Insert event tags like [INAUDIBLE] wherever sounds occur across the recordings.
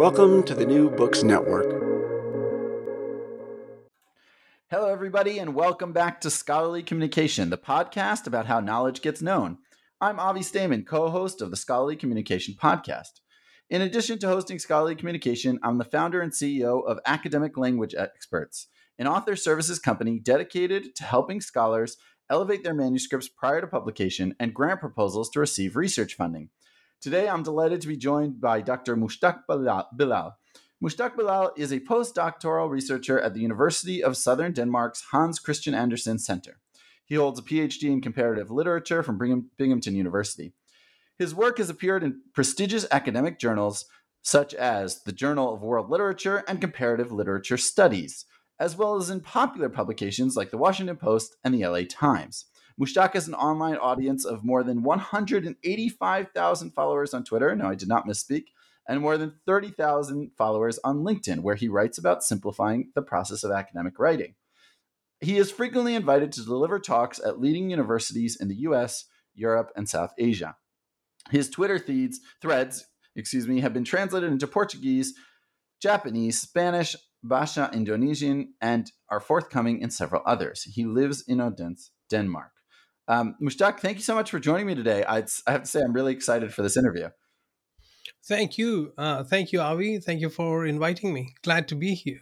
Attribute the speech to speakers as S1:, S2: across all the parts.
S1: Welcome to the New Books Network.
S2: Hello, everybody, and welcome back to Scholarly Communication, the podcast about how knowledge gets known. I'm Avi Staiman, co host of the Scholarly Communication podcast. In addition to hosting Scholarly Communication, I'm the founder and CEO of Academic Language Experts, an author services company dedicated to helping scholars elevate their manuscripts prior to publication and grant proposals to receive research funding. Today, I'm delighted to be joined by Dr. Mushtaq Bilal. Mushtaq Bilal is a postdoctoral researcher at the University of Southern Denmark's Hans Christian Andersen Center. He holds a PhD in comparative literature from Binghamton University. His work has appeared in prestigious academic journals such as the Journal of World Literature and Comparative Literature Studies, as well as in popular publications like the Washington Post and the LA Times. Mushtaq has an online audience of more than 185,000 followers on Twitter. No, I did not misspeak. And more than 30,000 followers on LinkedIn, where he writes about simplifying the process of academic writing. He is frequently invited to deliver talks at leading universities in the US, Europe, and South Asia. His Twitter feeds, threads, excuse me, have been translated into Portuguese, Japanese, Spanish, Bahasa Indonesian, and are forthcoming in several others. He lives in Odense, Denmark. Um, Mushtaq, thank you so much for joining me today. I, I have to say, I'm really excited for this interview.
S3: Thank you. Uh, thank you, Avi. Thank you for inviting me. Glad to be here.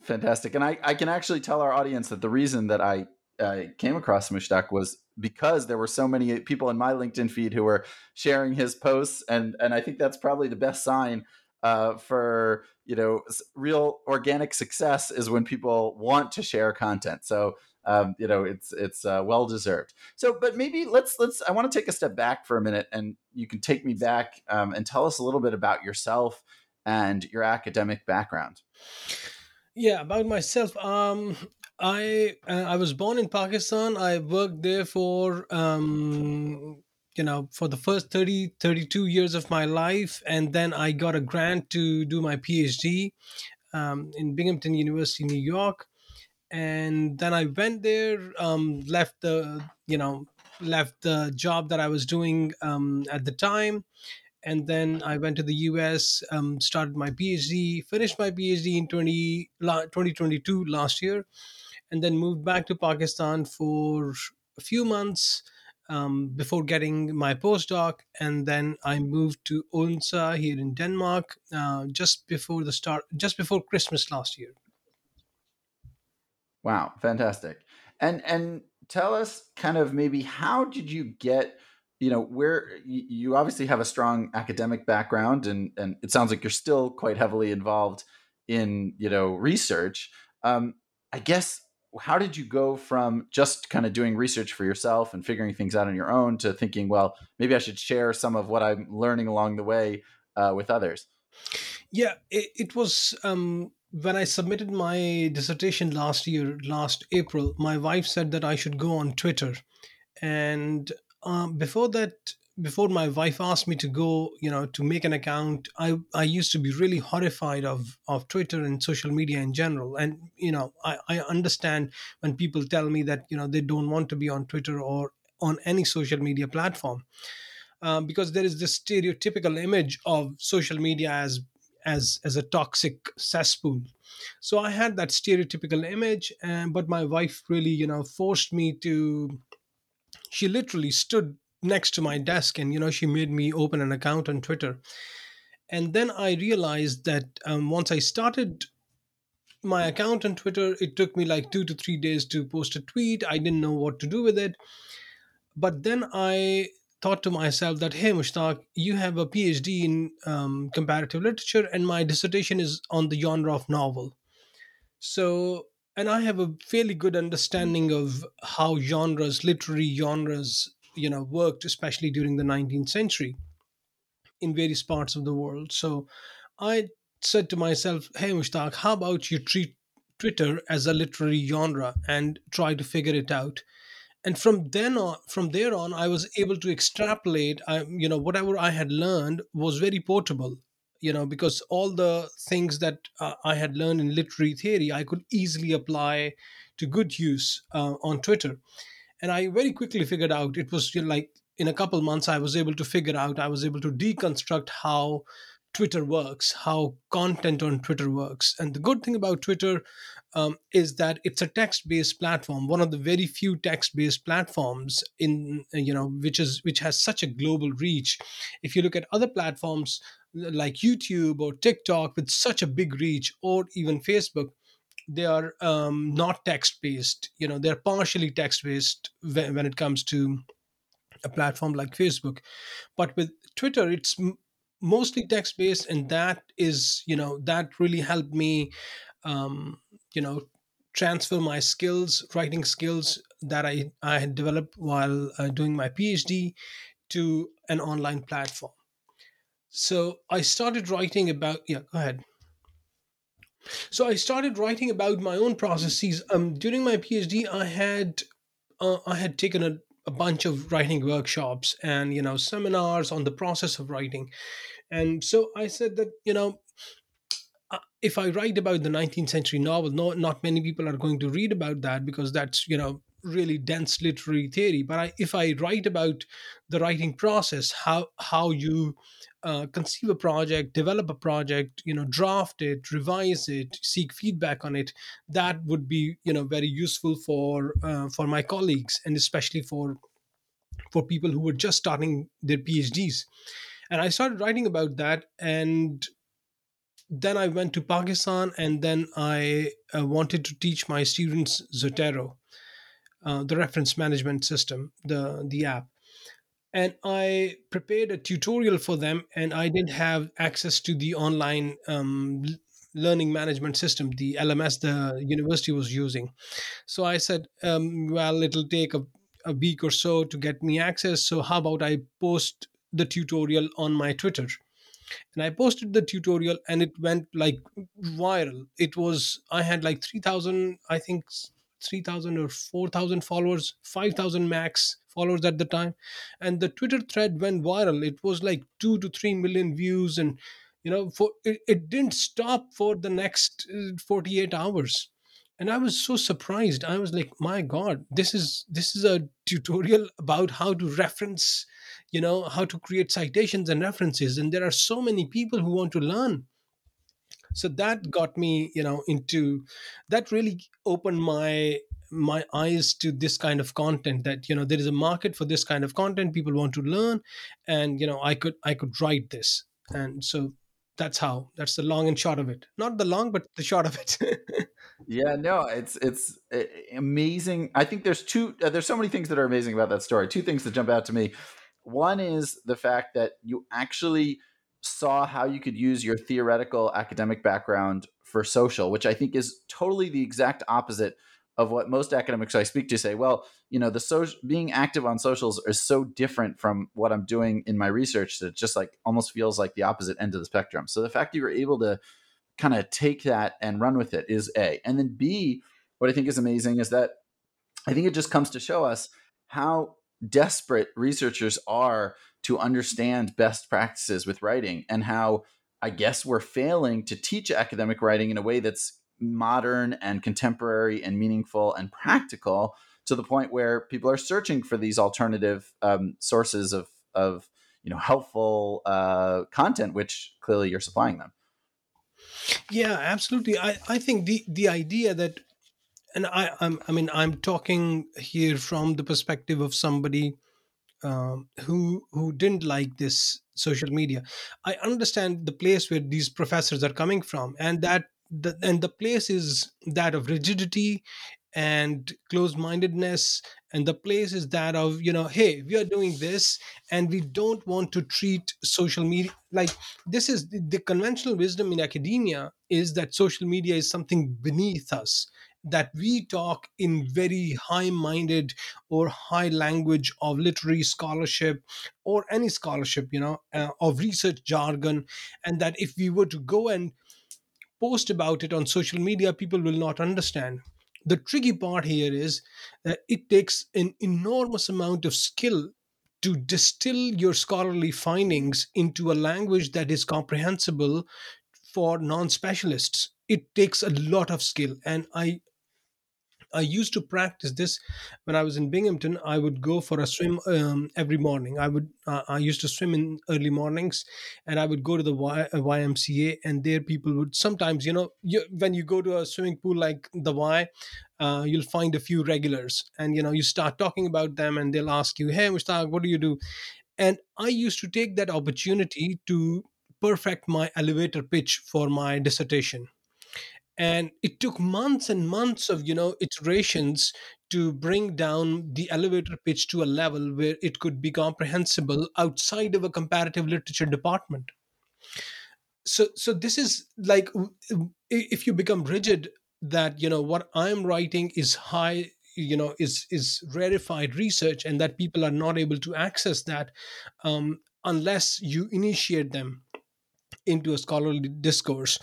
S2: Fantastic. And I, I can actually tell our audience that the reason that I uh, came across Mushtaq was because there were so many people in my LinkedIn feed who were sharing his posts. And, and I think that's probably the best sign uh, for you know real organic success is when people want to share content. So um, you know it's it's uh, well deserved. So but maybe let's let's i want to take a step back for a minute and you can take me back um, and tell us a little bit about yourself and your academic background.
S3: Yeah about myself um i uh, i was born in pakistan. I worked there for um you know for the first 30 32 years of my life and then i got a grant to do my phd um, in binghamton university new york and then I went there, um, left the you know left the job that I was doing um, at the time, and then I went to the US, um, started my PhD, finished my PhD in 20, 2022 last year, and then moved back to Pakistan for a few months. Um, before getting my postdoc, and then I moved to Odense here in Denmark uh, just before the start, just before Christmas last year.
S2: Wow, fantastic. And and tell us kind of maybe how did you get you know where you obviously have a strong academic background and and it sounds like you're still quite heavily involved in you know research um, i guess how did you go from just kind of doing research for yourself and figuring things out on your own to thinking well maybe i should share some of what i'm learning along the way uh, with others
S3: yeah it, it was um, when I submitted my dissertation last year, last April, my wife said that I should go on Twitter. And um, before that, before my wife asked me to go you know to make an account i i used to be really horrified of of twitter and social media in general. And you know i i understand when people tell me that you know they don't want to be on twitter or on any social media platform um, because there is this stereotypical image of social media as as as a toxic cesspool. So i had that stereotypical image and but my wife really you know forced me to she literally stood next to my desk and you know she made me open an account on twitter. And then i realized that um, once i started my account on twitter it took me like two to three days to post a tweet. I didn't know what to do with it. But then i thought to myself that hey mushtaq you have a phd in um, comparative literature and my dissertation is on the genre of novel. So and i have a fairly good understanding of how genres literary genres you know worked especially during the 19th century in various parts of the world. So i said to myself hey mushtaq how about you treat twitter as a literary genre and try to figure it out? And from then on from there on i was able to extrapolate I, you know whatever i had learned was very portable you know because all the things that uh, i had learned in literary theory i could easily apply to good use uh, on twitter and i very quickly figured out it was like in a couple months i was able to figure out i was able to deconstruct how twitter works how content on twitter works. And the good thing about twitter um, is that it's a text-based platform one of the very few text-based platforms in you know which is which has such a global reach. If you look at other platforms like youtube or tiktok with such a big reach or even facebook they are um, not text-based you know they're partially text-based when, when it comes to a platform like facebook. But with twitter it's mostly text-based and that is you know that really helped me um, you know transfer my skills writing skills that i i had developed while uh, doing my phd to an online platform. So i started writing about yeah go ahead so i started writing about my own processes um during my phd i had uh, i had taken a, a bunch of writing workshops and you know seminars on the process of writing and so i said that you know uh, if I write about the 19th century novel, no, not many people are going to read about that because that's you know really dense literary theory. But I, if I write about the writing process, how how you uh, conceive a project, develop a project, you know, draft it, revise it, seek feedback on it, that would be you know very useful for uh, for my colleagues and especially for for people who were just starting their PhDs. And I started writing about that and then I went to Pakistan and then I uh, wanted to teach my students Zotero, uh, the reference management system, the, the app. And I prepared a tutorial for them, and I didn't have access to the online um, learning management system, the LMS the university was using. So I said, um, well, it'll take a, a week or so to get me access. So how about I post the tutorial on my Twitter? and i posted the tutorial and it went like viral it was i had like 3000 i think 3000 or 4000 followers 5000 max followers at the time. And the twitter thread went viral. It was like 2 to 3 million views and you know for it, it didn't stop for the next uh, 48 hours. And i was so surprised. I was like my god this is this is a tutorial about how to reference you know how to create citations and references. And there are so many people who want to learn. So that got me you know into that really opened my my eyes to this kind of content that you know there is a market for this kind of content people want to learn and you know i could i could write this. And so that's how that's the long and short of it. Not the long but the short of it. [LAUGHS]
S2: Yeah no it's it's eh, amazing. I think there's two uh, there's so many things that are amazing about that story. Two things that jump out to me. One is the fact that you actually saw how you could use your theoretical academic background for social, which I think is totally the exact opposite of what most academics I speak to say. Well, you know, the social being active on socials is so different from what I'm doing in my research that it just like almost feels like the opposite end of the spectrum. So the fact you were able to kind of take that and run with it is A. And then B, what I think is amazing is that I think it just comes to show us how desperate researchers are to understand best practices with writing and how I guess we're failing to teach academic writing in a way that's modern and contemporary and meaningful and practical to the point where people are searching for these alternative um, sources of of you know helpful uh, content, which clearly you're supplying them.
S3: Yeah, absolutely. I, I think the the idea that and I I'm, I mean I'm talking here from the perspective of somebody um, who who didn't like this social media. I understand the place where these professors are coming from, and that the, and the place is that of rigidity and closed-mindedness and the place is that of you know hey we are doing this and we don't want to treat social media like this is the, the conventional wisdom in academia is that social media is something beneath us that we talk in very high minded or high language of literary scholarship or any scholarship you know uh, of research jargon and that if we were to go and post about it on social media people will not understand the tricky part here is that it takes an enormous amount of skill to distill your scholarly findings into a language that is comprehensible for non specialists. It takes a lot of skill. And I I used to practice this when I was in Binghamton. I would go for a swim um, every morning. I would uh, I used to swim in early mornings, and I would go to the y- YMCA, uh, and there people would sometimes, you know, you, when you go to a swimming pool like the Y, uh, you'll find a few regulars, and you know you start talking about them, and they'll ask you, "Hey, Mushtaq, what do you do?" And I used to take that opportunity to perfect my elevator pitch for my dissertation and it took months and months of you know iterations to bring down the elevator pitch to a level where it could be comprehensible outside of a comparative literature department. So so this is like if you become rigid that you know what i'm writing is high you know is is rarefied research and that people are not able to access that um, unless you initiate them into a scholarly discourse.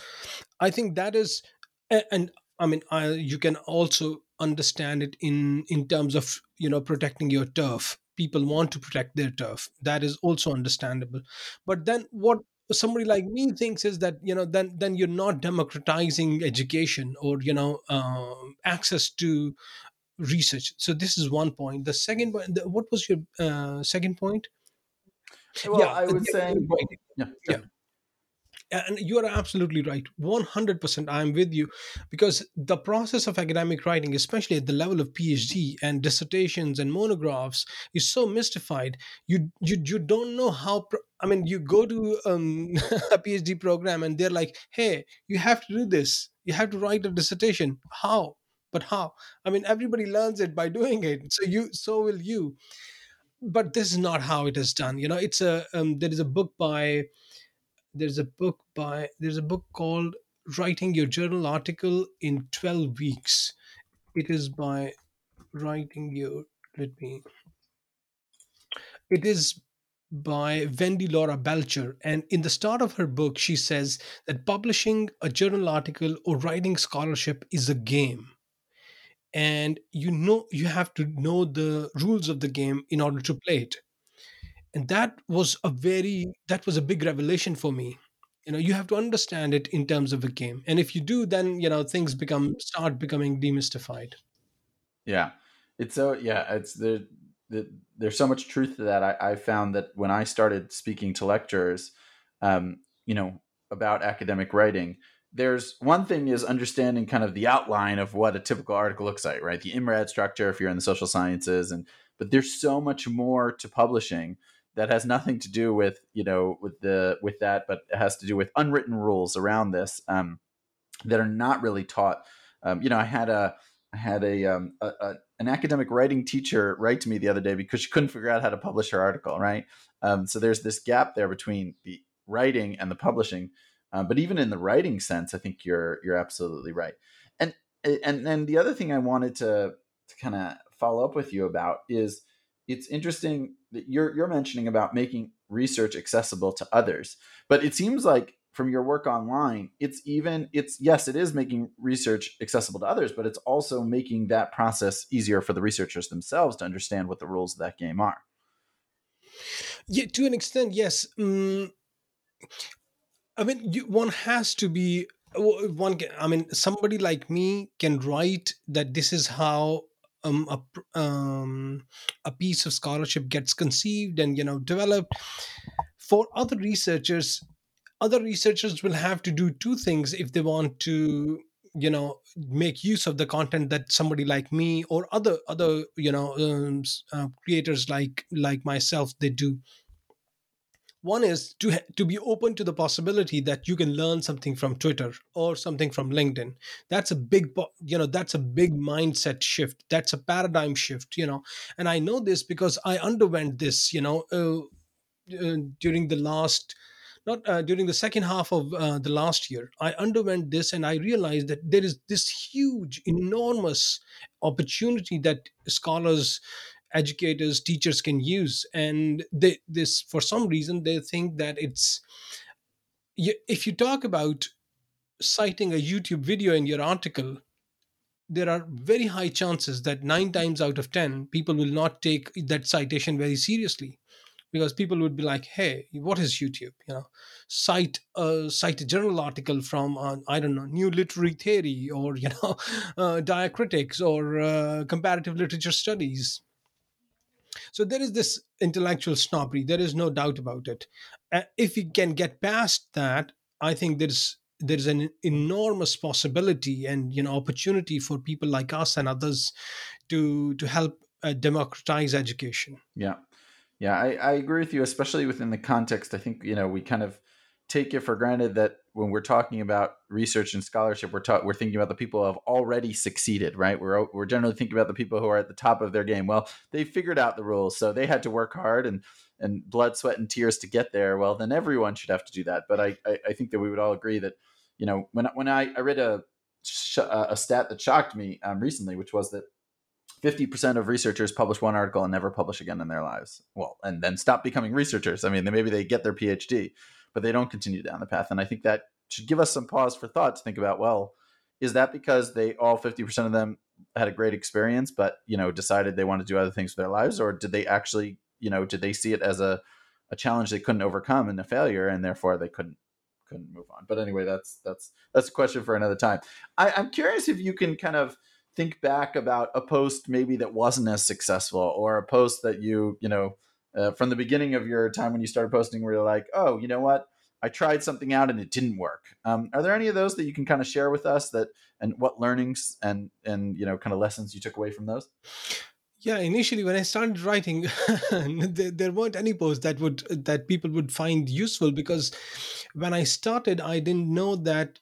S3: I think that is and, and I mean, I, you can also understand it in in terms of you know protecting your turf. People want to protect their turf. That is also understandable. But then, what somebody like me thinks is that you know then then you're not democratizing education or you know um, access to research. So this is one point. The second point. The, what was your uh, second point?
S2: Well, yeah, I would say.
S3: Yeah, yeah and you are absolutely right 100% i'm with you because the process of academic writing especially at the level of phd and dissertations and monographs is so mystified you you, you don't know how i mean you go to um, [LAUGHS] a phd program and they're like hey you have to do this you have to write a dissertation how but how? I mean everybody learns it by doing it so you so will you. But this is not how it is done you know it's a um, there is a book by there's a book by there's a book called writing your journal article in 12 weeks it is by writing your let me it is by Wendy Laura Belcher. And in the start of her book, she says that publishing a journal article or writing scholarship is a game. And you know you have to know the rules of the game in order to play it and that was a very that was a big revelation for me. You know you have to understand it in terms of a game. And if you do then you know things become start becoming demystified.
S2: Yeah. It's so yeah it's the, the there's so much truth to that. I, I found that when i started speaking to lecturers um, you know about academic writing there's one thing is understanding kind of the outline of what a typical article looks like right? The IMRAD structure if you're in the social sciences and but there's so much more to publishing that has nothing to do with you know with the with that, but it has to do with unwritten rules around this um, that are not really taught. Um, you know, I had a I had a, um, a, a, an academic writing teacher write to me the other day because she couldn't figure out how to publish her article. Right, um, so there's this gap there between the writing and the publishing. Um, but even in the writing sense, I think you're you're absolutely right. And and and the other thing I wanted to to kind of follow up with you about is it's interesting that you're you're mentioning about making research accessible to others but it seems like from your work online it's even it's yes it is making research accessible to others but it's also making that process easier for the researchers themselves to understand what the rules of that game are
S3: yeah, to an extent, yes. Mm, I mean, you, one has to be one. Can, I mean, somebody like me can write that this is how um, a um, a piece of scholarship gets conceived and you know developed. For other researchers, other researchers will have to do two things if they want to you know make use of the content that somebody like me or other other you know um, uh, creators like like myself they do one is to to be open to the possibility that you can learn something from twitter or something from linkedin. That's a big you know that's a big mindset shift. That's a paradigm shift you know. And i know this because i underwent this you know uh, uh, during the last not uh, during the second half of uh, the last year i underwent this and i realized that there is this huge enormous opportunity that scholars educators teachers can use and they this for some reason they think that it's if you talk about citing a youtube video in your article there are very high chances that 9 times out of 10 people will not take that citation very seriously. Because people would be like hey what is youtube? You know cite a cite a journal article from uh, i don't know new literary theory or [LAUGHS] you know uh, diacritics or uh, comparative literature studies so there is this intellectual snobbery. There is no doubt about it. Uh, if we can get past that, I think there's there's an enormous possibility and you know opportunity for people like us and others to to help uh, democratize education.
S2: Yeah, yeah, I, I agree with you, especially within the context. I think you know we kind of take it for granted that when we're talking about research and scholarship, we're ta- we're thinking about the people who have already succeeded, right? We're we're generally thinking about the people who are at the top of their game. Well, they figured out the rules, so they had to work hard and and blood, sweat, and tears to get there. Well, then everyone should have to do that. But I I, I think that we would all agree that you know when when I, I read a a stat that shocked me um, recently, which was that 50% of researchers publish one article and never publish again in their lives. Well, and then stop becoming researchers. I mean, maybe they get their PhD, but they don't continue down the path. And I think that should give us some pause for thought to think about, well, is that because they all 50% of them had a great experience, but, you know, decided they want to do other things with their lives? Or did they actually, you know, did they see it as a, a challenge they couldn't overcome and a failure and therefore they couldn't couldn't move on. But anyway, that's that's that's a question for another time. I, I'm curious if you can kind of think back about a post maybe that wasn't as successful or a post that you you know uh, from the beginning of your time when you started posting where you're like, oh, you know what? I tried something out and it didn't work. Um, are there any of those that you can kind of share with us that and what learnings and and you know kind of lessons you took away from those?
S3: Yeah, initially when I started writing, [LAUGHS] there, there weren't any posts that would that people would find useful because when I started, I didn't know that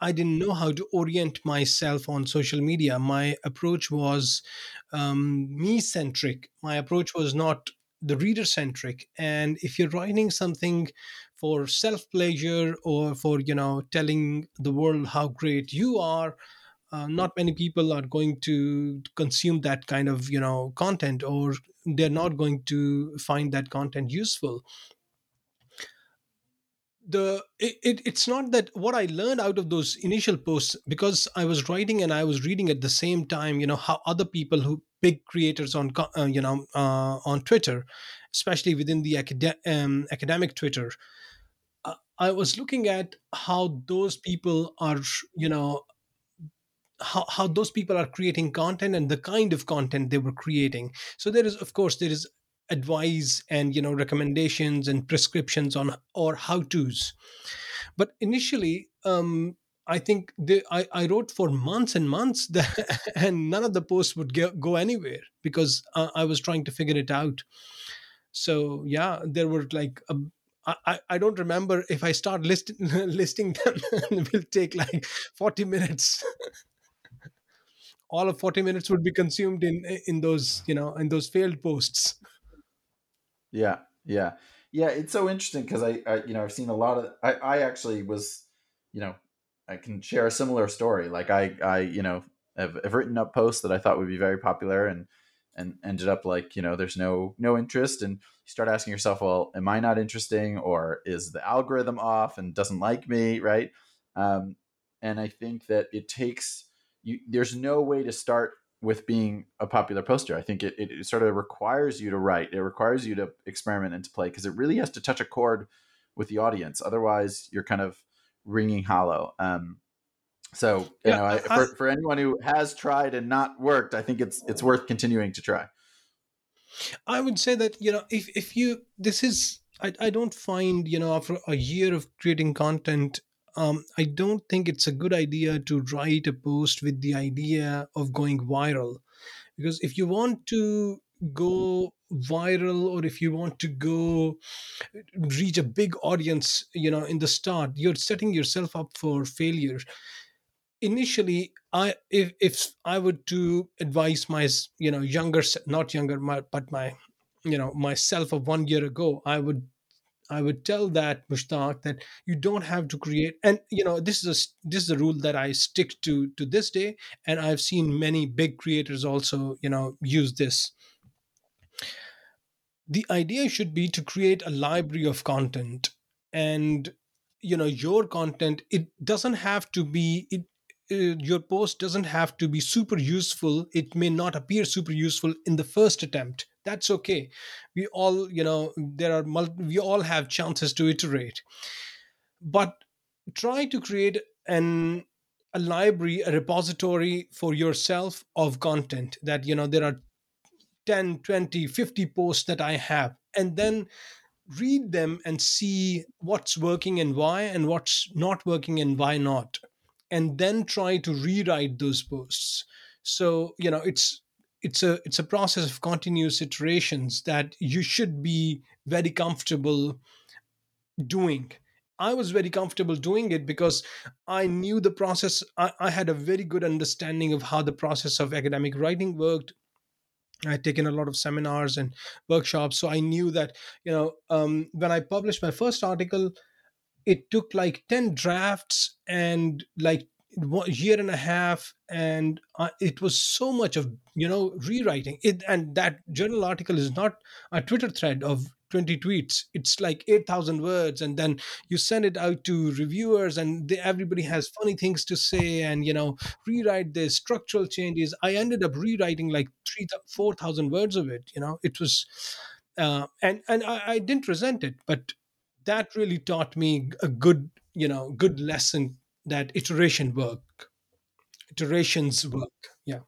S3: I didn't know how to orient myself on social media. My approach was um, me centric. My approach was not the reader centric and if you're writing something for self pleasure or for you know telling the world how great you are uh, not many people are going to consume that kind of you know content or they're not going to find that content useful. The it, it, it's not that what i learned out of those initial posts because i was writing and i was reading at the same time you know how other people who big creators on uh, you know uh, on twitter especially within the acad- um, academic twitter. Uh, i was looking at how those people are you know how, how those people are creating content and the kind of content they were creating. So there is of course there is advice and you know recommendations and prescriptions on or how to's but initially um I think they, I, I wrote for months and months that, [LAUGHS] and none of the posts would go, go anywhere because uh, I was trying to figure it out. So yeah, there were like a, I, I don't remember if I start list, [LAUGHS] listing them, [LAUGHS] it will take like 40 minutes. All of 40 minutes would be consumed in in those, you know, in those failed posts.
S2: Yeah, yeah, yeah. It's so interesting because I, I, you know, I've seen a lot of. I, I actually was, you know, I can share a similar story. Like I, I, you know, have, have written up posts that I thought would be very popular and and ended up like you know there's no no interest and you start asking yourself well am i not interesting or is the algorithm off and doesn't like me right um, and i think that it takes you there's no way to start with being a popular poster. I think it, it sort of requires you to write. It requires you to experiment and to play because it really has to touch a chord with the audience. Otherwise, you're kind of ringing hollow. Um, so you yeah, know, I, for, for anyone who has tried and not worked, I think it's it's worth continuing to try.
S3: I would say that you know if if you this is I I don't find you know after a year of creating content um, I don't think it's a good idea to write a post with the idea of going viral. Because if you want to go viral or if you want to go reach a big audience, you know, in the start, you're setting yourself up for failure. Initially, I if if I were to advise my you know younger not younger my, but my you know myself of one year ago, I would I would tell that Mushtaq that you don't have to create, and you know this is a this is a rule that I stick to to this day, and I've seen many big creators also you know use this. The idea should be to create a library of content, and you know your content. It doesn't have to be it uh, your post doesn't have to be super useful. It may not appear super useful in the first attempt. That's okay. We all you know there are we all have chances to iterate. But try to create an a library a repository for yourself of content that you know there are 10 20 50 posts that i have and then read them and see what's working and why and what's not working and why not and then try to rewrite those posts. So you know it's it's a it's a process of continuous iterations that you should be very comfortable doing. I was very comfortable doing it because i knew the process I, I, had a very good understanding of how the process of academic writing worked i had taken a lot of seminars and workshops so i knew that you know um, when i published my first article it took like 10 drafts and like one year and a half and it was so much of you know rewriting. It and that journal article is not a twitter thread of 20 tweets. It's like 8000 words and then you send it out to reviewers and they, everybody has funny things to say and you know rewrite the structural changes. I ended up rewriting like 3 4000 words of it you know? It was uh, and and I, I didn't resent it but that really taught me a good you know good lesson that iteration work iterations work. Yeah.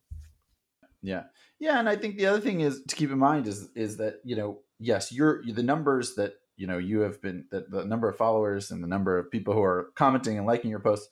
S2: Yeah. Yeah and i think the other thing is to keep in mind is is that you know yes you're the numbers that you know you have been that the number of followers and the number of people who are commenting and liking your posts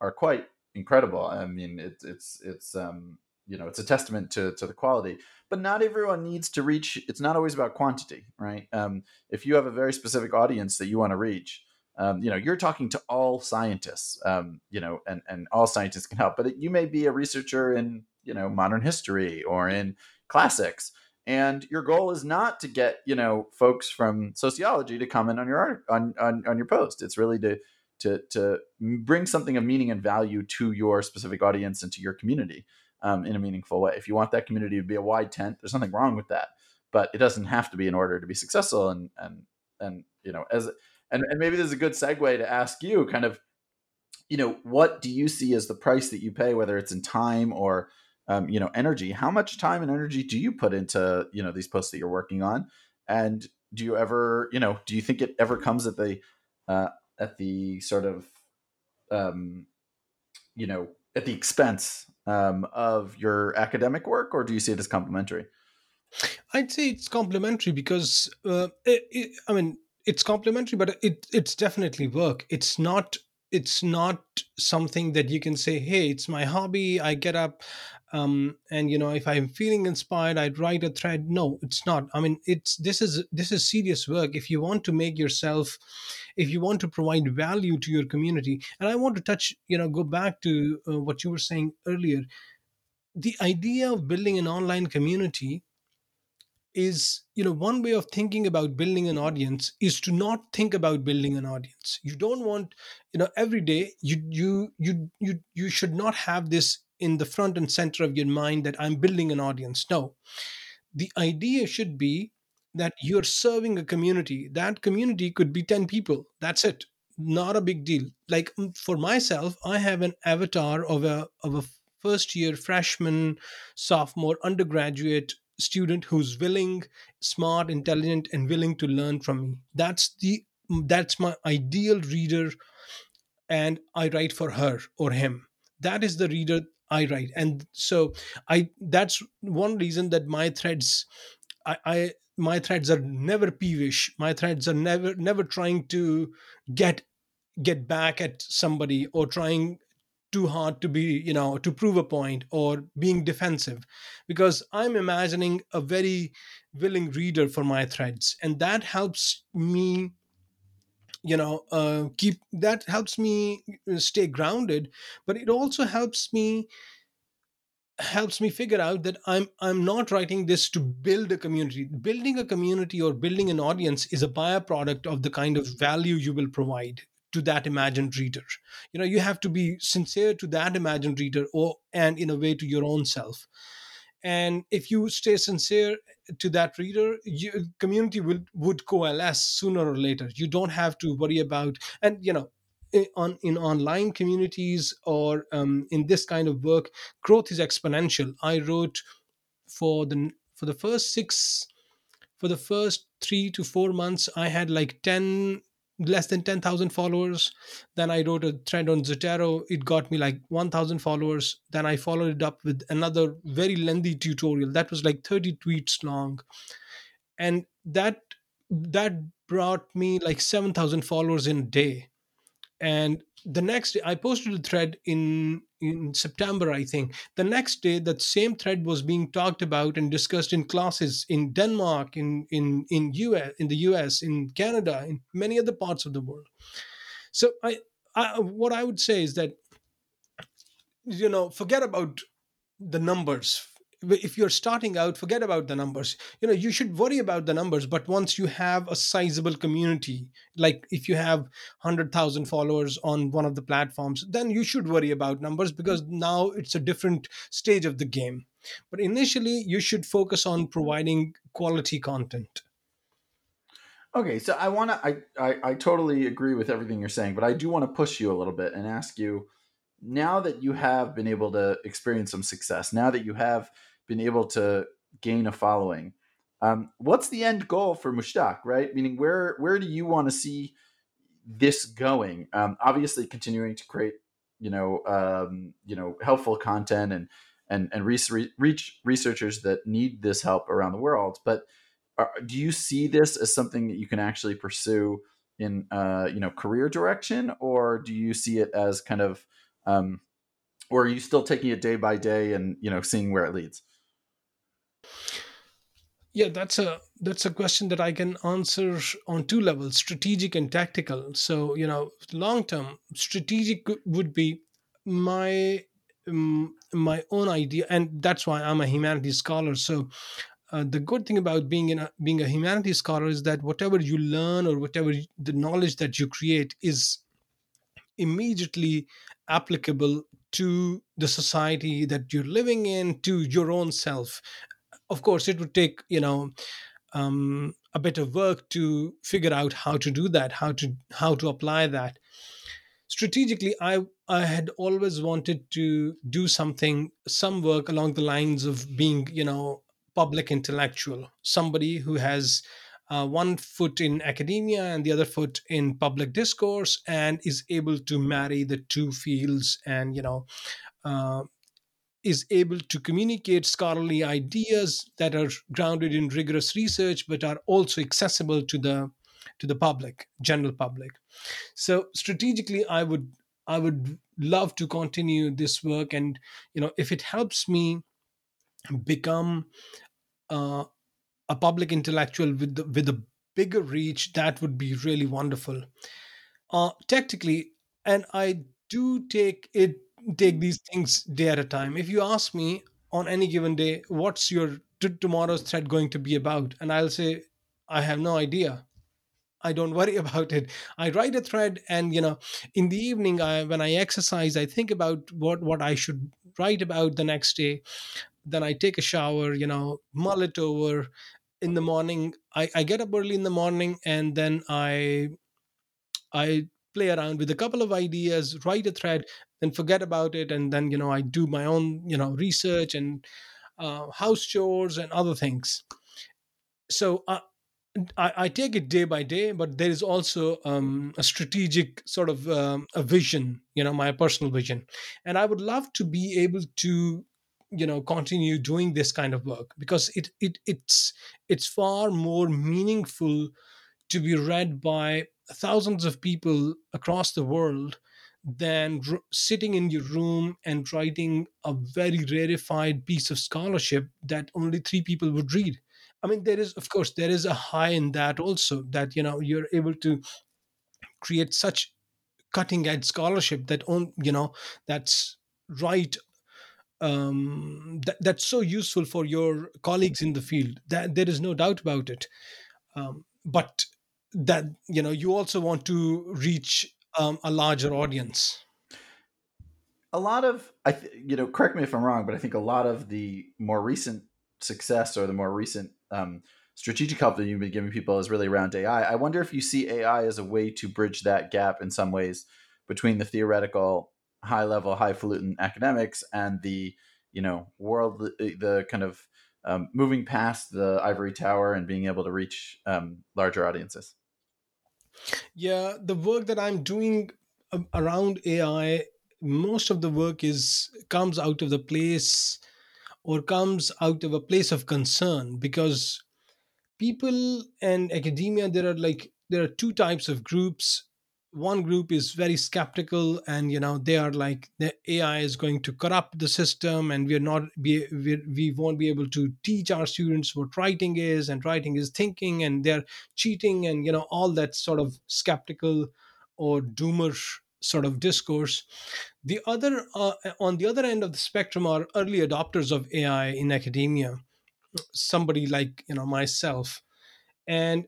S2: are quite incredible. I mean it's it's it's um you know it's a testament to to the quality. But not everyone needs to reach it's not always about quantity right? Um if you have a very specific audience that you want to reach um, you know you're talking to all scientists um, you know and, and all scientists can help. But you may be a researcher in you know modern history or in classics and your goal is not to get you know folks from sociology to comment on your art on, on, on your post. It's really to to to bring something of meaning and value to your specific audience and to your community um, in a meaningful way. If you want that community to be a wide tent there's nothing wrong with that. But it doesn't have to be in order to be successful and and and you know as and, and maybe this is a good segue to ask you kind of you know what do you see as the price that you pay whether it's in time or um, you know energy how much time and energy do you put into you know these posts that you're working on? And do you ever you know do you think it ever comes at the uh, at the sort of um, you know at the expense um, of your academic work or do you see it as complementary?
S3: I'd say it's complementary because uh, it, it, i mean it's complementary but it it's definitely work. It's not it's not something that you can say hey it's my hobby. I get up um, and you know if i'm feeling inspired i'd write a thread. No it's not. I mean it's this is this is serious work. If you want to make yourself if you want to provide value to your community and i want to touch you know go back to uh, what you were saying earlier the idea of building an online community is you know one way of thinking about building an audience is to not think about building an audience. You don't want you know every day you you you you you should not have this in the front and center of your mind that i'm building an audience. No. The idea should be that you're serving a community. That community could be 10 people. That's it. Not a big deal. Like mm, for myself i have an avatar of a of a first year freshman sophomore undergraduate student who's willing smart intelligent and willing to learn from me. That's the that's my ideal reader and i write for her or him. That is the reader i write. And so i that's one reason that my threads i, I my threads are never peevish. My threads are never never trying to get get back at somebody or trying too hard to be you know to prove a point or being defensive. Because i'm imagining a very willing reader for my threads and that helps me you know uh, keep that helps me uh, stay grounded but it also helps me helps me figure out that i'm i'm not writing this to build a community. Building a community or building an audience is a byproduct of the kind of value you will provide to that imagined reader. You know you have to be sincere to that imagined reader or and in a way to your own self. And if you stay sincere to that reader your community will would coalesce sooner or later. You don't have to worry about and you know on in online communities or um, in this kind of work growth is exponential. I wrote for the for the first six for the first three to four months i had like 10 less than 10,000 followers. Then I wrote a trend on Zotero. It got me like 1,000 followers. Then I followed it up with another very lengthy tutorial that was like 30 tweets long. And that that brought me like 7,000 followers in a day. And the next day, I posted a thread in in September, I think. The next day, that same thread was being talked about and discussed in classes in Denmark, in in in US, in the US, in Canada, in many other parts of the world. So I, I what I would say is that you know forget about the numbers if you're starting out forget about the numbers. You know you should worry about the numbers but once you have a sizable community like if you have 100000 followers on one of the platforms then you should worry about numbers because now it's a different stage of the game. But initially you should focus on providing quality content.
S2: Okay so i want to I, I i totally agree with everything you're saying but i do want to push you a little bit and ask you now that you have been able to experience some success, now that you have been able to gain a following, um, what's the end goal for Mushtaq? Right, meaning where where do you want to see this going? Um, obviously, continuing to create you know um, you know helpful content and and and reach, researchers that need this help around the world. But are, do you see this as something that you can actually pursue in uh, you know career direction, or do you see it as kind of um, or are you still taking it day by day and you know seeing where it leads
S3: yeah that's a that's a question that i can answer on two levels strategic and tactical. So you know long term strategic would be my um, my own idea and that's why i'm a humanities scholar. So uh, the good thing about being in a, being a humanities scholar is that whatever you learn or whatever the knowledge that you create is immediately applicable to the society that you're living in to your own self of course it would take you know um, a bit of work to figure out how to do that how to how to apply that. Strategically i i had always wanted to do something some work along the lines of being you know public intellectual somebody who has uh, one foot in academia and the other foot in public discourse and is able to marry the two fields and you know uh, is able to communicate scholarly ideas that are grounded in rigorous research but are also accessible to the to the public general public so strategically i would i would love to continue this work and you know if it helps me become uh, a public intellectual with the, with a bigger reach, that would be really wonderful. Uh, technically, and I do take it take mm. these things day at a time. If you ask me on any given day, what's your t- tomorrow's thread going to be about, and I'll say, I have no idea. I don't worry [LAUGHS] about it. I write a thread, and you know, in the evening, I, when I exercise, I think about what what I should write about the next day. Then I take a shower, you know, mull it over, in the morning I, I get up early in the morning and then i i play around with a couple of ideas write a thread then forget about it and then you know i do my own you know research and uh, house chores and other things. So uh, I, I, take it day by day, but there is also um, a strategic sort of um, a vision, you know, my personal vision, and I would love to be able to, you know, continue doing this kind of work because it it it's it's far more meaningful to be read by thousands of people across the world than r- sitting in your room and writing a very rarefied piece of scholarship that only three people would read I mean, there is, of course, there is a high in that also that, you know, you're able to create such cutting edge scholarship that, on, you know, that's right um, that, that's so useful for your colleagues in the field. That there is no doubt about it. Um, but that you know, you also want to reach um, a larger audience.
S2: A lot of, I th- you know, correct me if I'm wrong, but I think a lot of the more recent success or the more recent um, strategic help that you've been giving people is really around AI. I wonder if you see AI as a way to bridge that gap in some ways between the theoretical, high level, highfalutin academics and the you know world, the, the kind of um, moving past the ivory tower and being able to reach um, larger audiences.
S3: Yeah, the work that I'm doing um, around AI, most of the work is comes out of the place or comes out of a place of concern because people and academia there are like there are two types of groups one group is very skeptical and you know they are like the ai is going to corrupt the system and we're not be we're, we won't be able to teach our students what writing is and writing is thinking and they're cheating and you know all that sort of skeptical or doomer sort of discourse. The other, uh, on the other end of the spectrum, are early adopters of AI in academia. Somebody like you know myself, and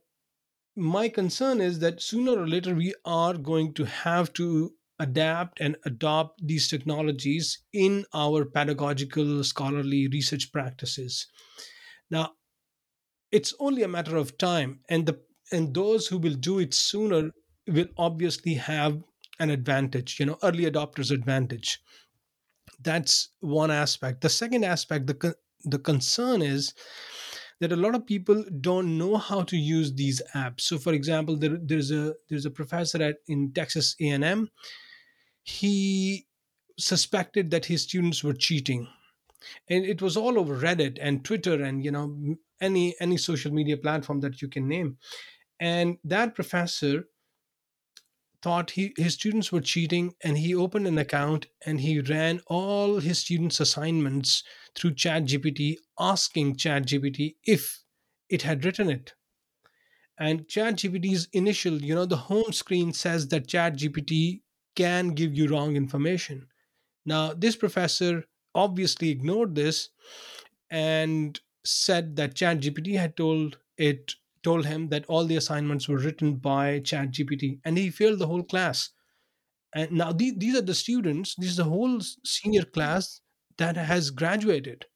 S3: my concern is that sooner or later we are going to have to adapt and adopt these technologies in our pedagogical scholarly research practices now it's only a matter of time and the and those who will do it sooner will obviously have an advantage, you know, early adopters advantage. That's one aspect. The second aspect, the the concern is that a lot of people don't know how to use these apps. So, for example, there, there's a there's a professor at in Texas A&M. He suspected that his students were cheating, and it was all over Reddit and Twitter and you know any any social media platform that you can name. And that professor thought he, his students were cheating and he opened an account and he ran all his students' assignments through ChatGPT, asking ChatGPT if it had written it. And ChatGPT's initial, you know, the home screen says that ChatGPT can give you wrong information. Now, this professor obviously ignored this and said that ChatGPT had told it told him that all the assignments were written by ChatGPT, and he failed the whole class. And now these, these are the students, this is the whole senior class that has graduated.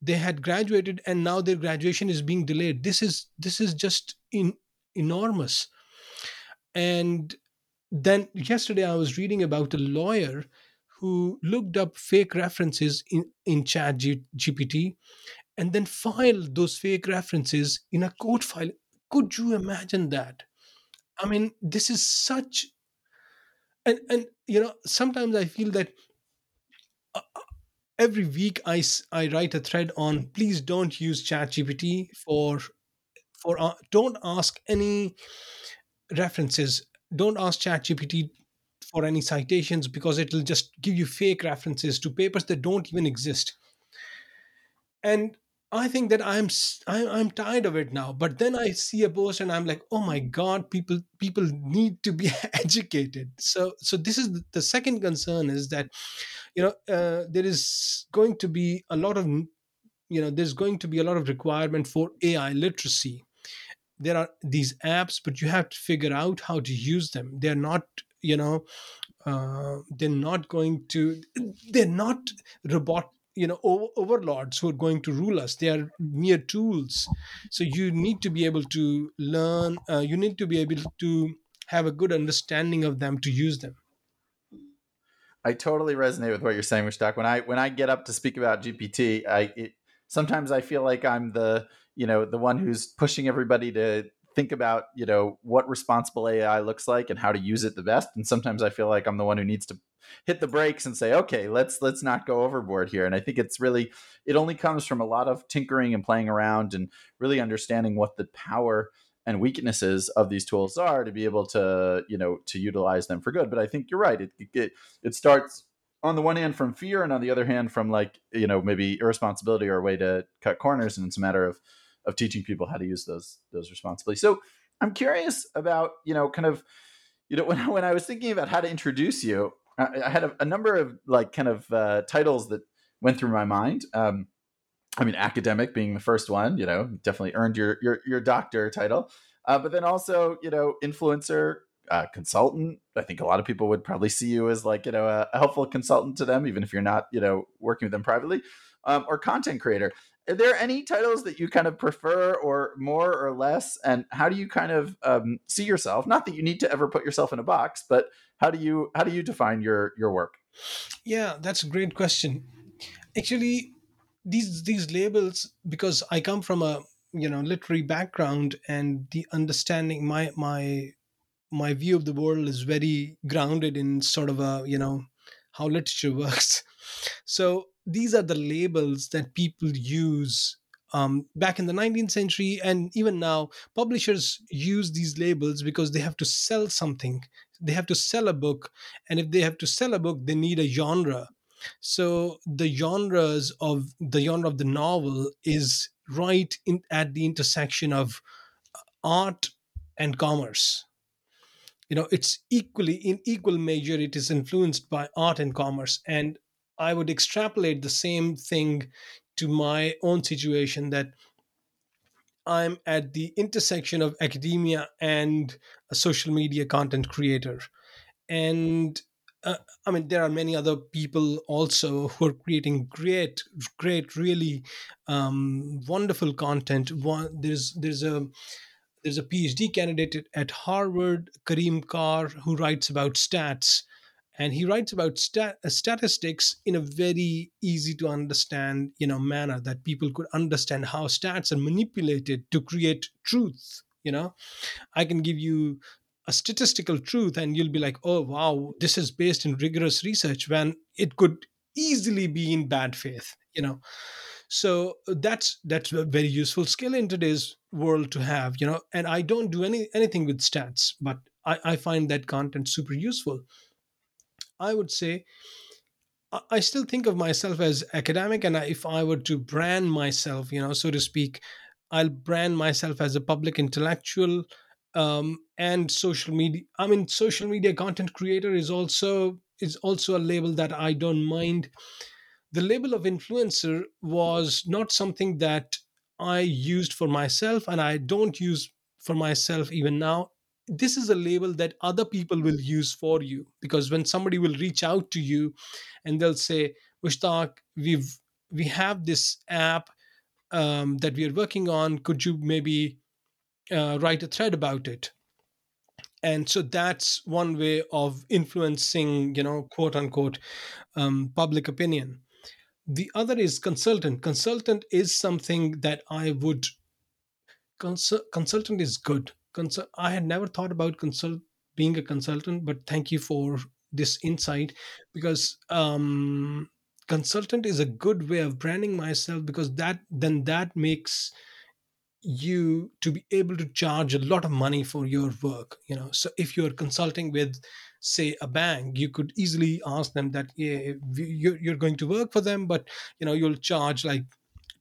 S3: They had graduated, and now their graduation is being delayed. This is this is just in, enormous. And then yesterday I was reading about a lawyer who looked up fake references in, in chat G- gpt and then file those fake references in a code file. Could you imagine that? I mean, this is such, and and you know, sometimes I feel that uh, every week I I write a thread on please don't use ChatGPT for for uh, don't ask any references. Don't ask ChatGPT for any citations because it will just give you fake references to papers that don't even exist. And I think that I'm I'm tired of it now. But then I see a post and I'm like, oh my god, people people need to be [LAUGHS] educated. So so this is the second concern is that you know uh, there is going to be a lot of you know there's going to be a lot of requirement for AI literacy. There are these apps, but you have to figure out how to use them. They're not you know uh, they're not going to they're not robot you know over, overlords who are going to rule us. They are mere tools. So you need to be able to learn uh, you need to be able to have a good understanding of them to use them.
S2: I totally resonate with what you're saying, Mushtaq. When I when I get up to speak about GPT, I it, sometimes I feel like I'm the you know the one who's pushing everybody to think about you know what responsible AI looks like and how to use it the best. And sometimes I feel like I'm the one who needs to hit the brakes and say, okay, let's let's not go overboard here. And I think it's really it only comes from a lot of tinkering and playing around and really understanding what the power and weaknesses of these tools are to be able to you know to utilize them for good but i think you're right it it, it starts on the one hand from fear and on the other hand from like you know maybe irresponsibility or a way to cut corners and it's a matter of of teaching people how to use those those responsibly so i'm curious about you know kind of you know [LAUGHS] when, when i was thinking about how to introduce you i, I had a, a, number of like kind of uh, titles that went through my mind um, I mean, academic being the first one, you know, definitely earned your your your doctor title, uh, but then also, you know, influencer, uh, consultant. I think a lot of people would probably see you as like you know a, a helpful consultant to them, even if you're not you know working with them privately, um, or content creator. Are there any titles that you kind of prefer, or more or less? And how do you kind of um, see yourself? Not that you need to ever put yourself in a box, but how do you how do you define your your work?
S3: Yeah, that's a great question. Actually, these these labels because i come from a you know literary background and the understanding my my my view of the world is very grounded in sort of a you know how literature [LAUGHS] works so these are the labels that people use um, back in the 19th century and even now publishers use these labels because they have to sell something. They have to sell a book and if they have to sell a book they need a genre. So the genres of the genre of the novel is right in at the intersection of uh, art and commerce. You know it's equally in equal measure it is influenced by art and commerce. And i would extrapolate the same thing to my own situation that i'm at the intersection of academia and a social media content creator and uh, I mean, there are many other people also who are creating great, great, really um, wonderful content. One, there's there's a there's a PhD candidate at Harvard, Kareem Carr, who writes about stats, and he writes about stat, uh, statistics in a very easy to understand, you know, manner that people could understand how stats are manipulated to create truth. You know, I can give you a statistical truth and you'll be like oh wow this is based in rigorous research when it could easily be in bad faith you know? So uh, that's that's a very useful skill in today's world to have you know? And i don't do any anything with stats but i, I find that content super useful i would say I still think of myself as academic, and if I were to brand myself, you know, so to speak, I'll brand myself as a public intellectual um, and social media. I mean, social media content creator is also is also a label that I don't mind. The label of influencer was not something that I used for myself, and I don't use for myself even now. This is a label that other people will use for you because when somebody will reach out to you and they'll say, Mushtaq, we've we have this app um, that we are working on. Could you maybe uh, write a thread about it? And so that's one way of influencing you know quote unquote um, public opinion. The other is consultant. Consultant is something that i would consul- consultant is good Consul- i had never thought about consult being a consultant but thank you for this insight because um, consultant is a good way of branding myself because that then that makes you to be able to charge a lot of money for your work you know. So if you're consulting with say a bank you could easily ask them that yeah, you're going to work for them but you know you'll charge like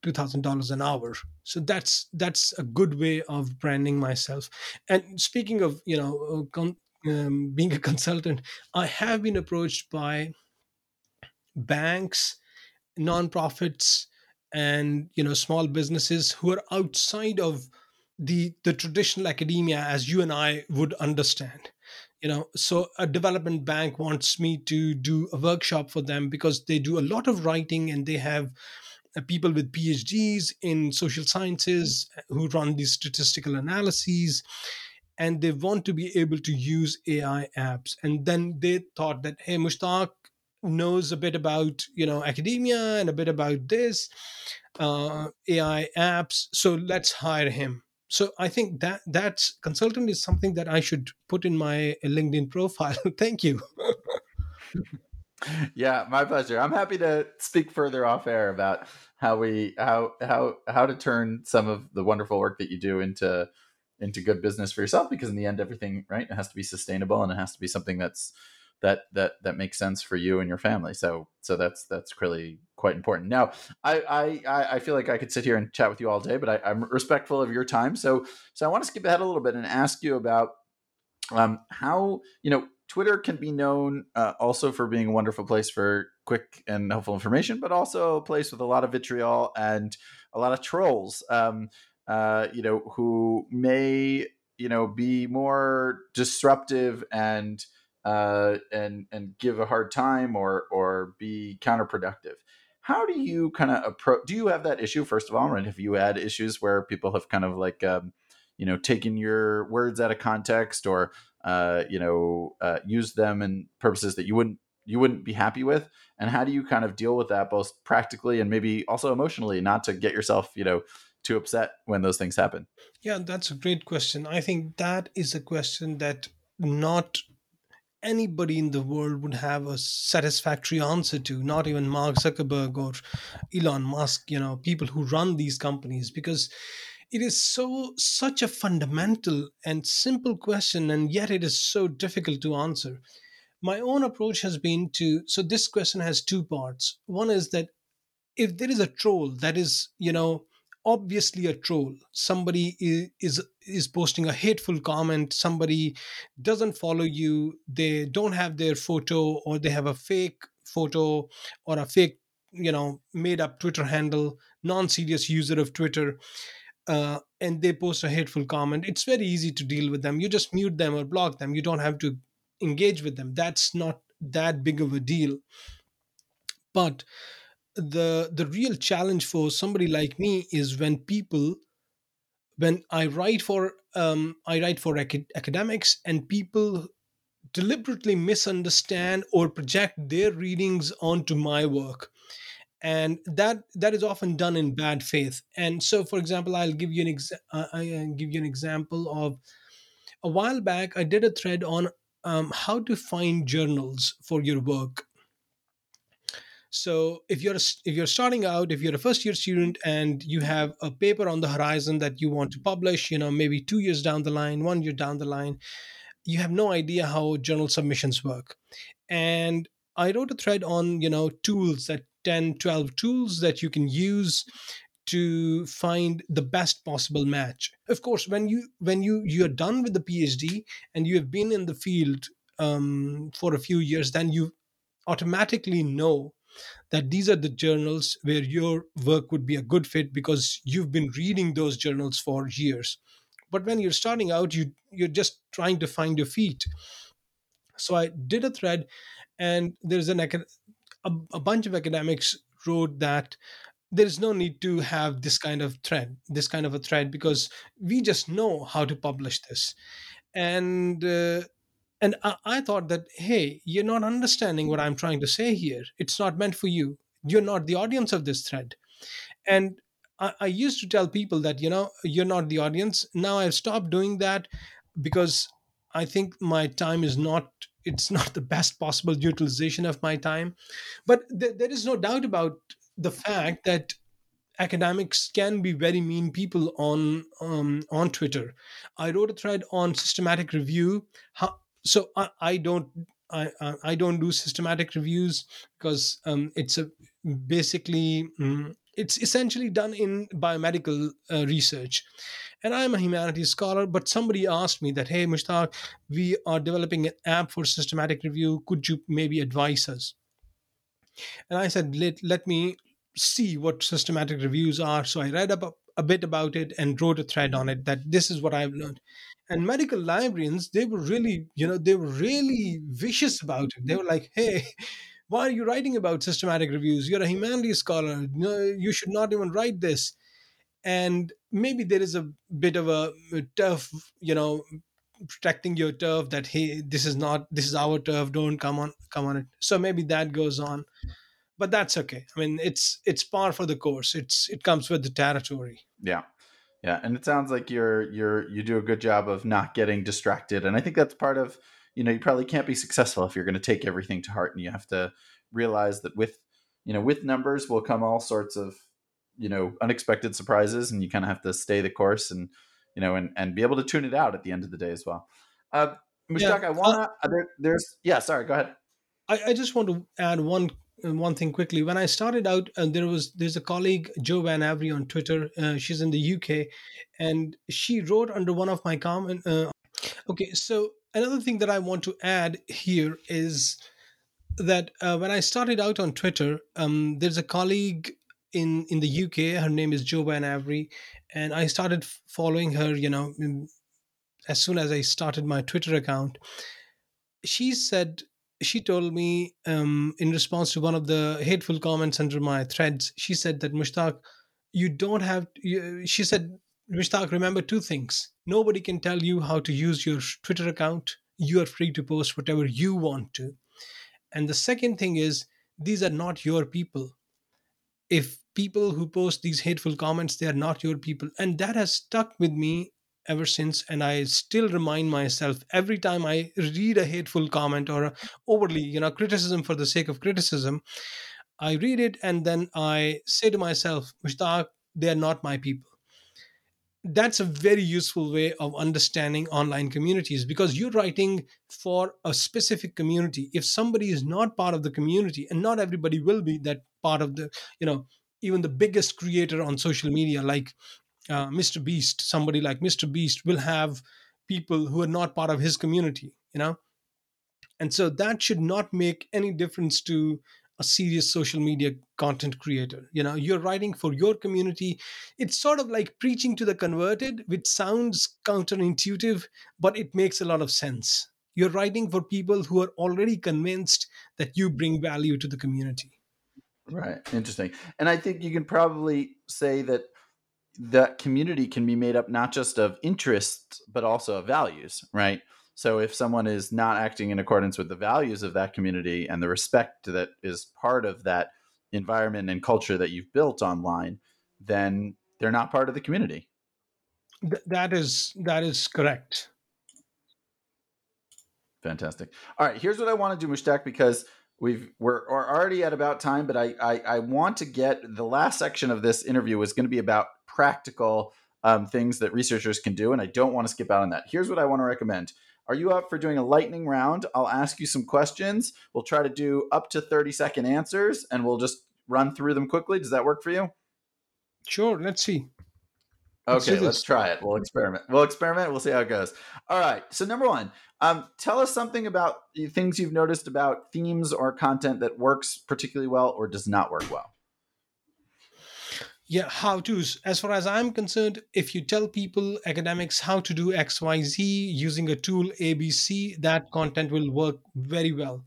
S3: $2000 an hour. So that's that's a good way of branding myself. And speaking of you know uh, con- um, [LAUGHS] being a consultant i have been approached by banks nonprofits and you know small businesses who are outside of the the traditional academia as you and I would understand. You know so a development bank wants me to do a workshop for them because they do a lot of writing and they have Uh, people with phds in social mm-hmm. sciences uh, who run these statistical analyses and they want to be able to use ai apps. And then they thought that hey mushtaq knows a bit about you know academia and a bit about this uh, ai apps so let's hire him. So i think that that's consultant is something that i should put in my uh, linkedin profile. [LAUGHS] Thank you [LAUGHS]
S2: yeah my pleasure. I'm happy to speak further off air about how we how how how to turn some of the wonderful work that you do into into good business for yourself because in the end everything right it has to be sustainable and it has to be something that's that that that makes sense for you and your family. So so that's that's really quite important. Now i i i feel like i could sit here and chat with you all day but I, i'm respectful of your time. So so i want to skip ahead a little bit and ask you about um how you know twitter can be known uh, also for being a wonderful place for quick and helpful information but also a place with a lot of vitriol and a lot of trolls um uh you know who may you know be more disruptive and uh, and and give a hard time or or be counterproductive. How do you kind of approach? Do you have that issue first of all? Right? Have you had issues where people have kind of like um, you know taken your words out of context or uh, you know uh, used them in purposes that you wouldn't you wouldn't be happy with? And how do you kind of deal with that both practically and maybe also emotionally, not to get yourself you know too upset when those things happen?
S3: Yeah, that's a great question. I think that is a question that not anybody in the world would have a satisfactory answer to not even mark zuckerberg or elon musk you know people who run these companies because it is so such a fundamental and simple question and yet it is so difficult to answer. My own approach has been to so this question has two parts. One is that if there is a troll that is you know obviously a troll somebody is, is posting a hateful comment somebody doesn't follow you they don't have their photo or they have a fake photo or a fake you know made up twitter handle non-serious user of twitter uh, and they post a hateful comment. It's very easy to deal with them. You just mute them or block them. You don't have to engage with them. That's not that big of a deal. But the the real challenge for somebody like me is when people when i write for um, i write for acad- academics and people deliberately misunderstand or project their readings onto my work and that that is often done in bad faith and so for example i'll give you an exa- uh, i give you an example of a while back i did a thread on um, how to find journals for your work so if you're if you're starting out, if you're a first year student and you have a paper on the horizon that you want to publish, you know, maybe two years down the line, one year down the line, you have no idea how journal submissions work. And I wrote a thread on, you know, tools that 10, 12 tools that you can use to find the best possible match. Of course, when you when you you're done with the PhD and you have been in the field um, for a few years, then you automatically know that these are the journals where your work would be a good fit because you've been reading those journals for years but when you're starting out you you're just trying to find your feet so i did a thread and there's an a, a bunch of academics wrote that there is no need to have this kind of thread this kind of a thread because we just know how to publish this and uh, and I, I, thought that, hey, you're not understanding what I'm trying to say here. It's not meant for you. You're not the audience of this thread. And I, I used to tell people that, you know, you're not the audience. Now I've stopped doing that because I think my time is not it's not the best possible utilization of my time. But th- there is no doubt about the fact that academics can be very mean people on um, on Twitter. I wrote a thread on systematic review, how, so I, I don't I, I don't do systematic reviews because um, it's a basically um, it's essentially done in biomedical uh, research. And i'm a humanities scholar but somebody asked me that hey mushtaq we are developing an app for systematic review. Could you maybe advise us? And i said let, let me see what systematic reviews are. So i read up a bit about it and wrote a thread on it that this is what i've learned. And medical librarians they were really you know they were really vicious about it. They were like hey why are you writing about systematic reviews? You're a humanities scholar. No, you should not even write this. And maybe there is a bit of a tough you know protecting your turf that hey this is not this is our turf. Don't come on come on it. So maybe that goes on. But that's okay. I mean it's it's par for the course. It's it comes with the territory.
S2: Yeah. Yeah. And it sounds like you're you're you do a good job of not getting distracted. And i think that's part of you know you probably can't be successful if you're going to take everything to heart and you have to realize that with you know with numbers will come all sorts of you know unexpected surprises and you kind of have to stay the course and you know and and be able to tune it out at the end of the day as well uh Mushtaq,
S3: Yeah,
S2: i want to there, there's yeah sorry go ahead
S3: I, I just want to add one one thing quickly. When I started out, uh, there was there's a colleague Jo VanEvery on Twitter. Uh, she's in the UK, and she wrote under one of my comment. Uh, okay, so another thing that I want to add here is that uh, when I started out on Twitter, um, there's a colleague in in the UK. Her name is Jo VanEvery, and I started following her. You know, as soon as I started my Twitter account, she said she told me um, in response to one of the hateful comments under my threads she said that mushtaq you don't have you, she said mushtaq remember two things. Nobody can tell you how to use your twitter account. You are free to post whatever you want to. And the second thing is these are not your people. If people who post these hateful comments they are not your people. And that has stuck with me ever since and i still remind myself every time i read a hateful comment or a overly you know criticism for the sake of criticism i read it and then i say to myself mushtaq they are not my people that's a very useful way of understanding online communities because you're writing for a specific community. If somebody is not part of the community and not everybody will be that part of the you know even the biggest creator on social media like uh, mr beast somebody like mr beast will have people who are not part of his community you know? And so that should not make any difference to a serious social media content creator you know you're writing for your community it's sort of like preaching to the converted which sounds counterintuitive but it makes a lot of sense you're writing for people who are already convinced that you bring value to the community
S2: Right. Interesting. And I think you can probably say that that community can be made up not just of interests, but also of values, right? So if someone is not acting in accordance with the values of that community and the respect that is part of that environment and culture that you've built online, then they're not part of the community.
S3: Th- that is that is correct
S2: Fantastic. All right, here's what I want to do, Mushtaq, because we've we're, we're already at about time, but I, I I want to get the last section of this interview is going to be about practical um, things that researchers can do, and I don't want to skip out on that. Here's what I want to recommend. Are you up for doing a lightning round? I'll ask you some questions. We'll try to do up to 30 second answers, and we'll just run through them quickly. Does that work for you?
S3: sure let's see Let's
S2: Okay, let's try it. We'll experiment. We'll experiment. We'll see how it goes. All right. So number one, um, tell us something about the things you've noticed about themes or content that works particularly well or does not work well.
S3: Yeah how to's. As far as i'm concerned if you tell people academics how to do xyz using a tool abc that content will work very well.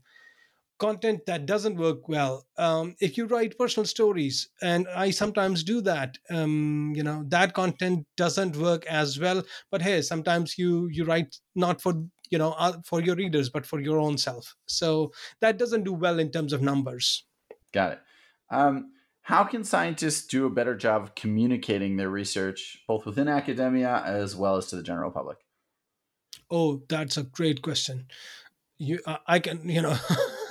S3: Content that doesn't work well um, if you write personal stories and i sometimes do that um, you know that content doesn't work as well but hey sometimes you you write not for you know uh, for your readers but for your own self. So that doesn't do well in terms of numbers.
S2: Got it. Um, how can scientists do a better job of communicating their research both within academia as well as to the general public?
S3: Oh, that's a great question. You, uh, I can, you know,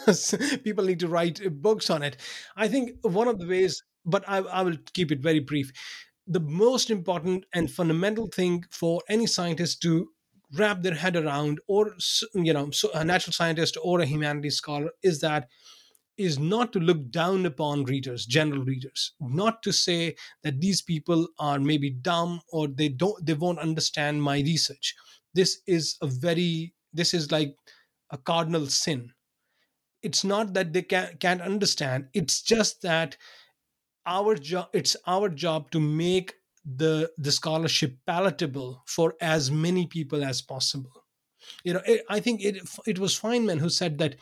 S3: [LAUGHS] people need to write books on it. I think one of the ways, but I, I will keep it very brief. The most important and fundamental thing for any scientist to wrap their head around, or you know, so a natural scientist or a humanities scholar, is that is not to look down upon readers, general readers, not to say that these people are maybe dumb or they don't, they won't understand my research. This is a very, this is like a cardinal sin. It's not that they can, can't understand. It's just that our job, it's our job to make the the scholarship palatable for as many people as possible you know it, i think it it was feynman who said that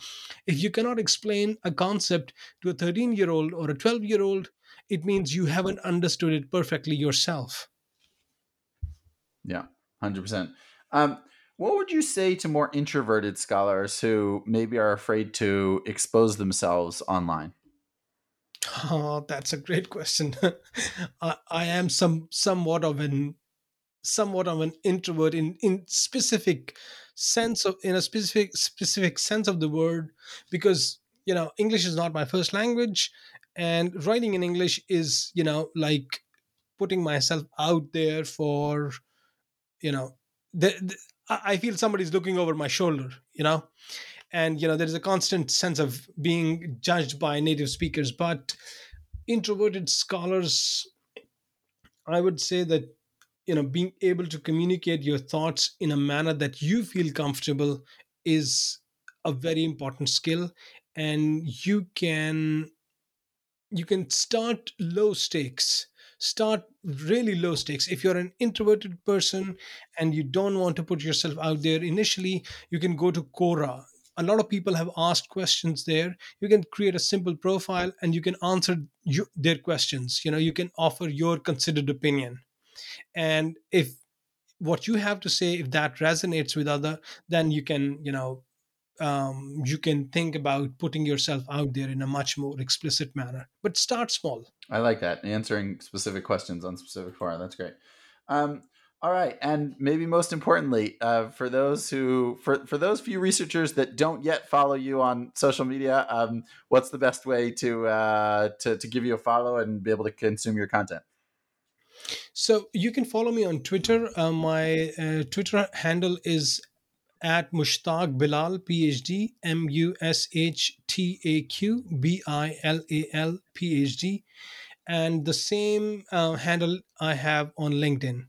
S3: if you cannot explain a concept to a 13 year old or a 12 year old it means you haven't understood it perfectly yourself
S2: Yeah, hundred percent. Um, What would you say to more introverted scholars who maybe are afraid to expose themselves online?
S3: Oh, that's a great question. [LAUGHS] I, I am some somewhat of an somewhat of an introvert in in specific sense of in a specific specific sense of the word because you know English is not my first language and writing in English is you know like putting myself out there for you know the, the I feel somebody's looking over my shoulder, you know, and you know there's a constant sense of being judged by native speakers. But introverted scholars, I would say that you know being able to communicate your thoughts in a manner that you feel comfortable is a very important skill, and you can you can start low stakes start really low stakes. If you're an introverted person and you don't want to put yourself out there initially you can go to quora. A lot of people have asked questions there. You can create a simple profile and you can answer their questions. You know you can offer your considered opinion and if what you have to say if that resonates with other then you can you know um, you can think about putting yourself out there in a much more explicit manner. But start small.
S2: I like that answering specific questions on specific fora. That's great. Um, all right, and maybe most importantly, uh, for those who for for those few researchers that don't yet follow you on social media, um, what's the best way to uh, to to give you a follow and be able to consume your content?
S3: So you can follow me on Twitter. Uh, my uh, Twitter handle is at Mushtaq Bilal, PhD, M U S H T A Q B I L A L, PhD. And the same uh, handle I have on LinkedIn.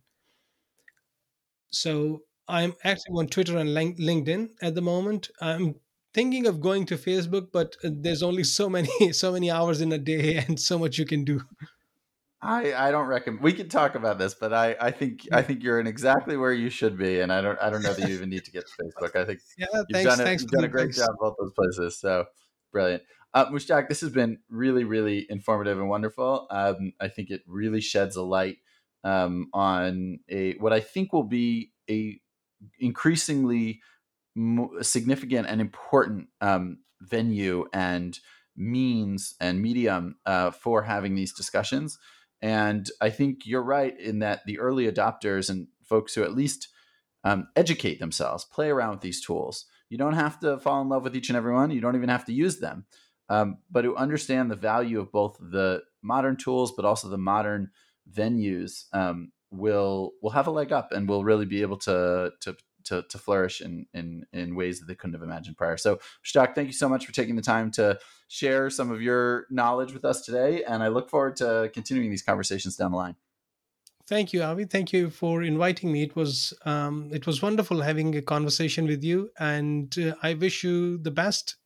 S3: So I'm active on Twitter and LinkedIn at the moment. I'm thinking of going to Facebook, but uh, there's only so many [LAUGHS] so many hours in a day [LAUGHS] and so much you can do.
S2: I, I don't recommend we can talk about this, but I, I think I think you're in exactly where you should be, and I don't I don't know that you even need to get to Facebook. I think [LAUGHS]
S3: yeah,
S2: you've
S3: thanks,
S2: done,
S3: thanks
S2: you've done a great thanks. job both those places. So brilliant, uh, Mushtaq. This has been really really informative and wonderful. Um, I think it really sheds a light um, on a what I think will be a increasingly significant and important um, venue and means and medium uh, for having these discussions. And I think you're right in that the early adopters and folks who at least um, educate themselves, play around with these tools. You don't have to fall in love with each and every one. You don't even have to use them, um, but to understand the value of both the modern tools, but also the modern venues, um, will will have a leg up and will really be able to to to, to flourish in, in in ways that they couldn't have imagined prior. So, Shtak, thank you so much for taking the time to share some of your knowledge with us today, and I look forward to continuing these conversations down the line.
S3: Thank you, Avi. Thank you for inviting me. It was um, it was wonderful having a conversation with you, and uh, I wish you the best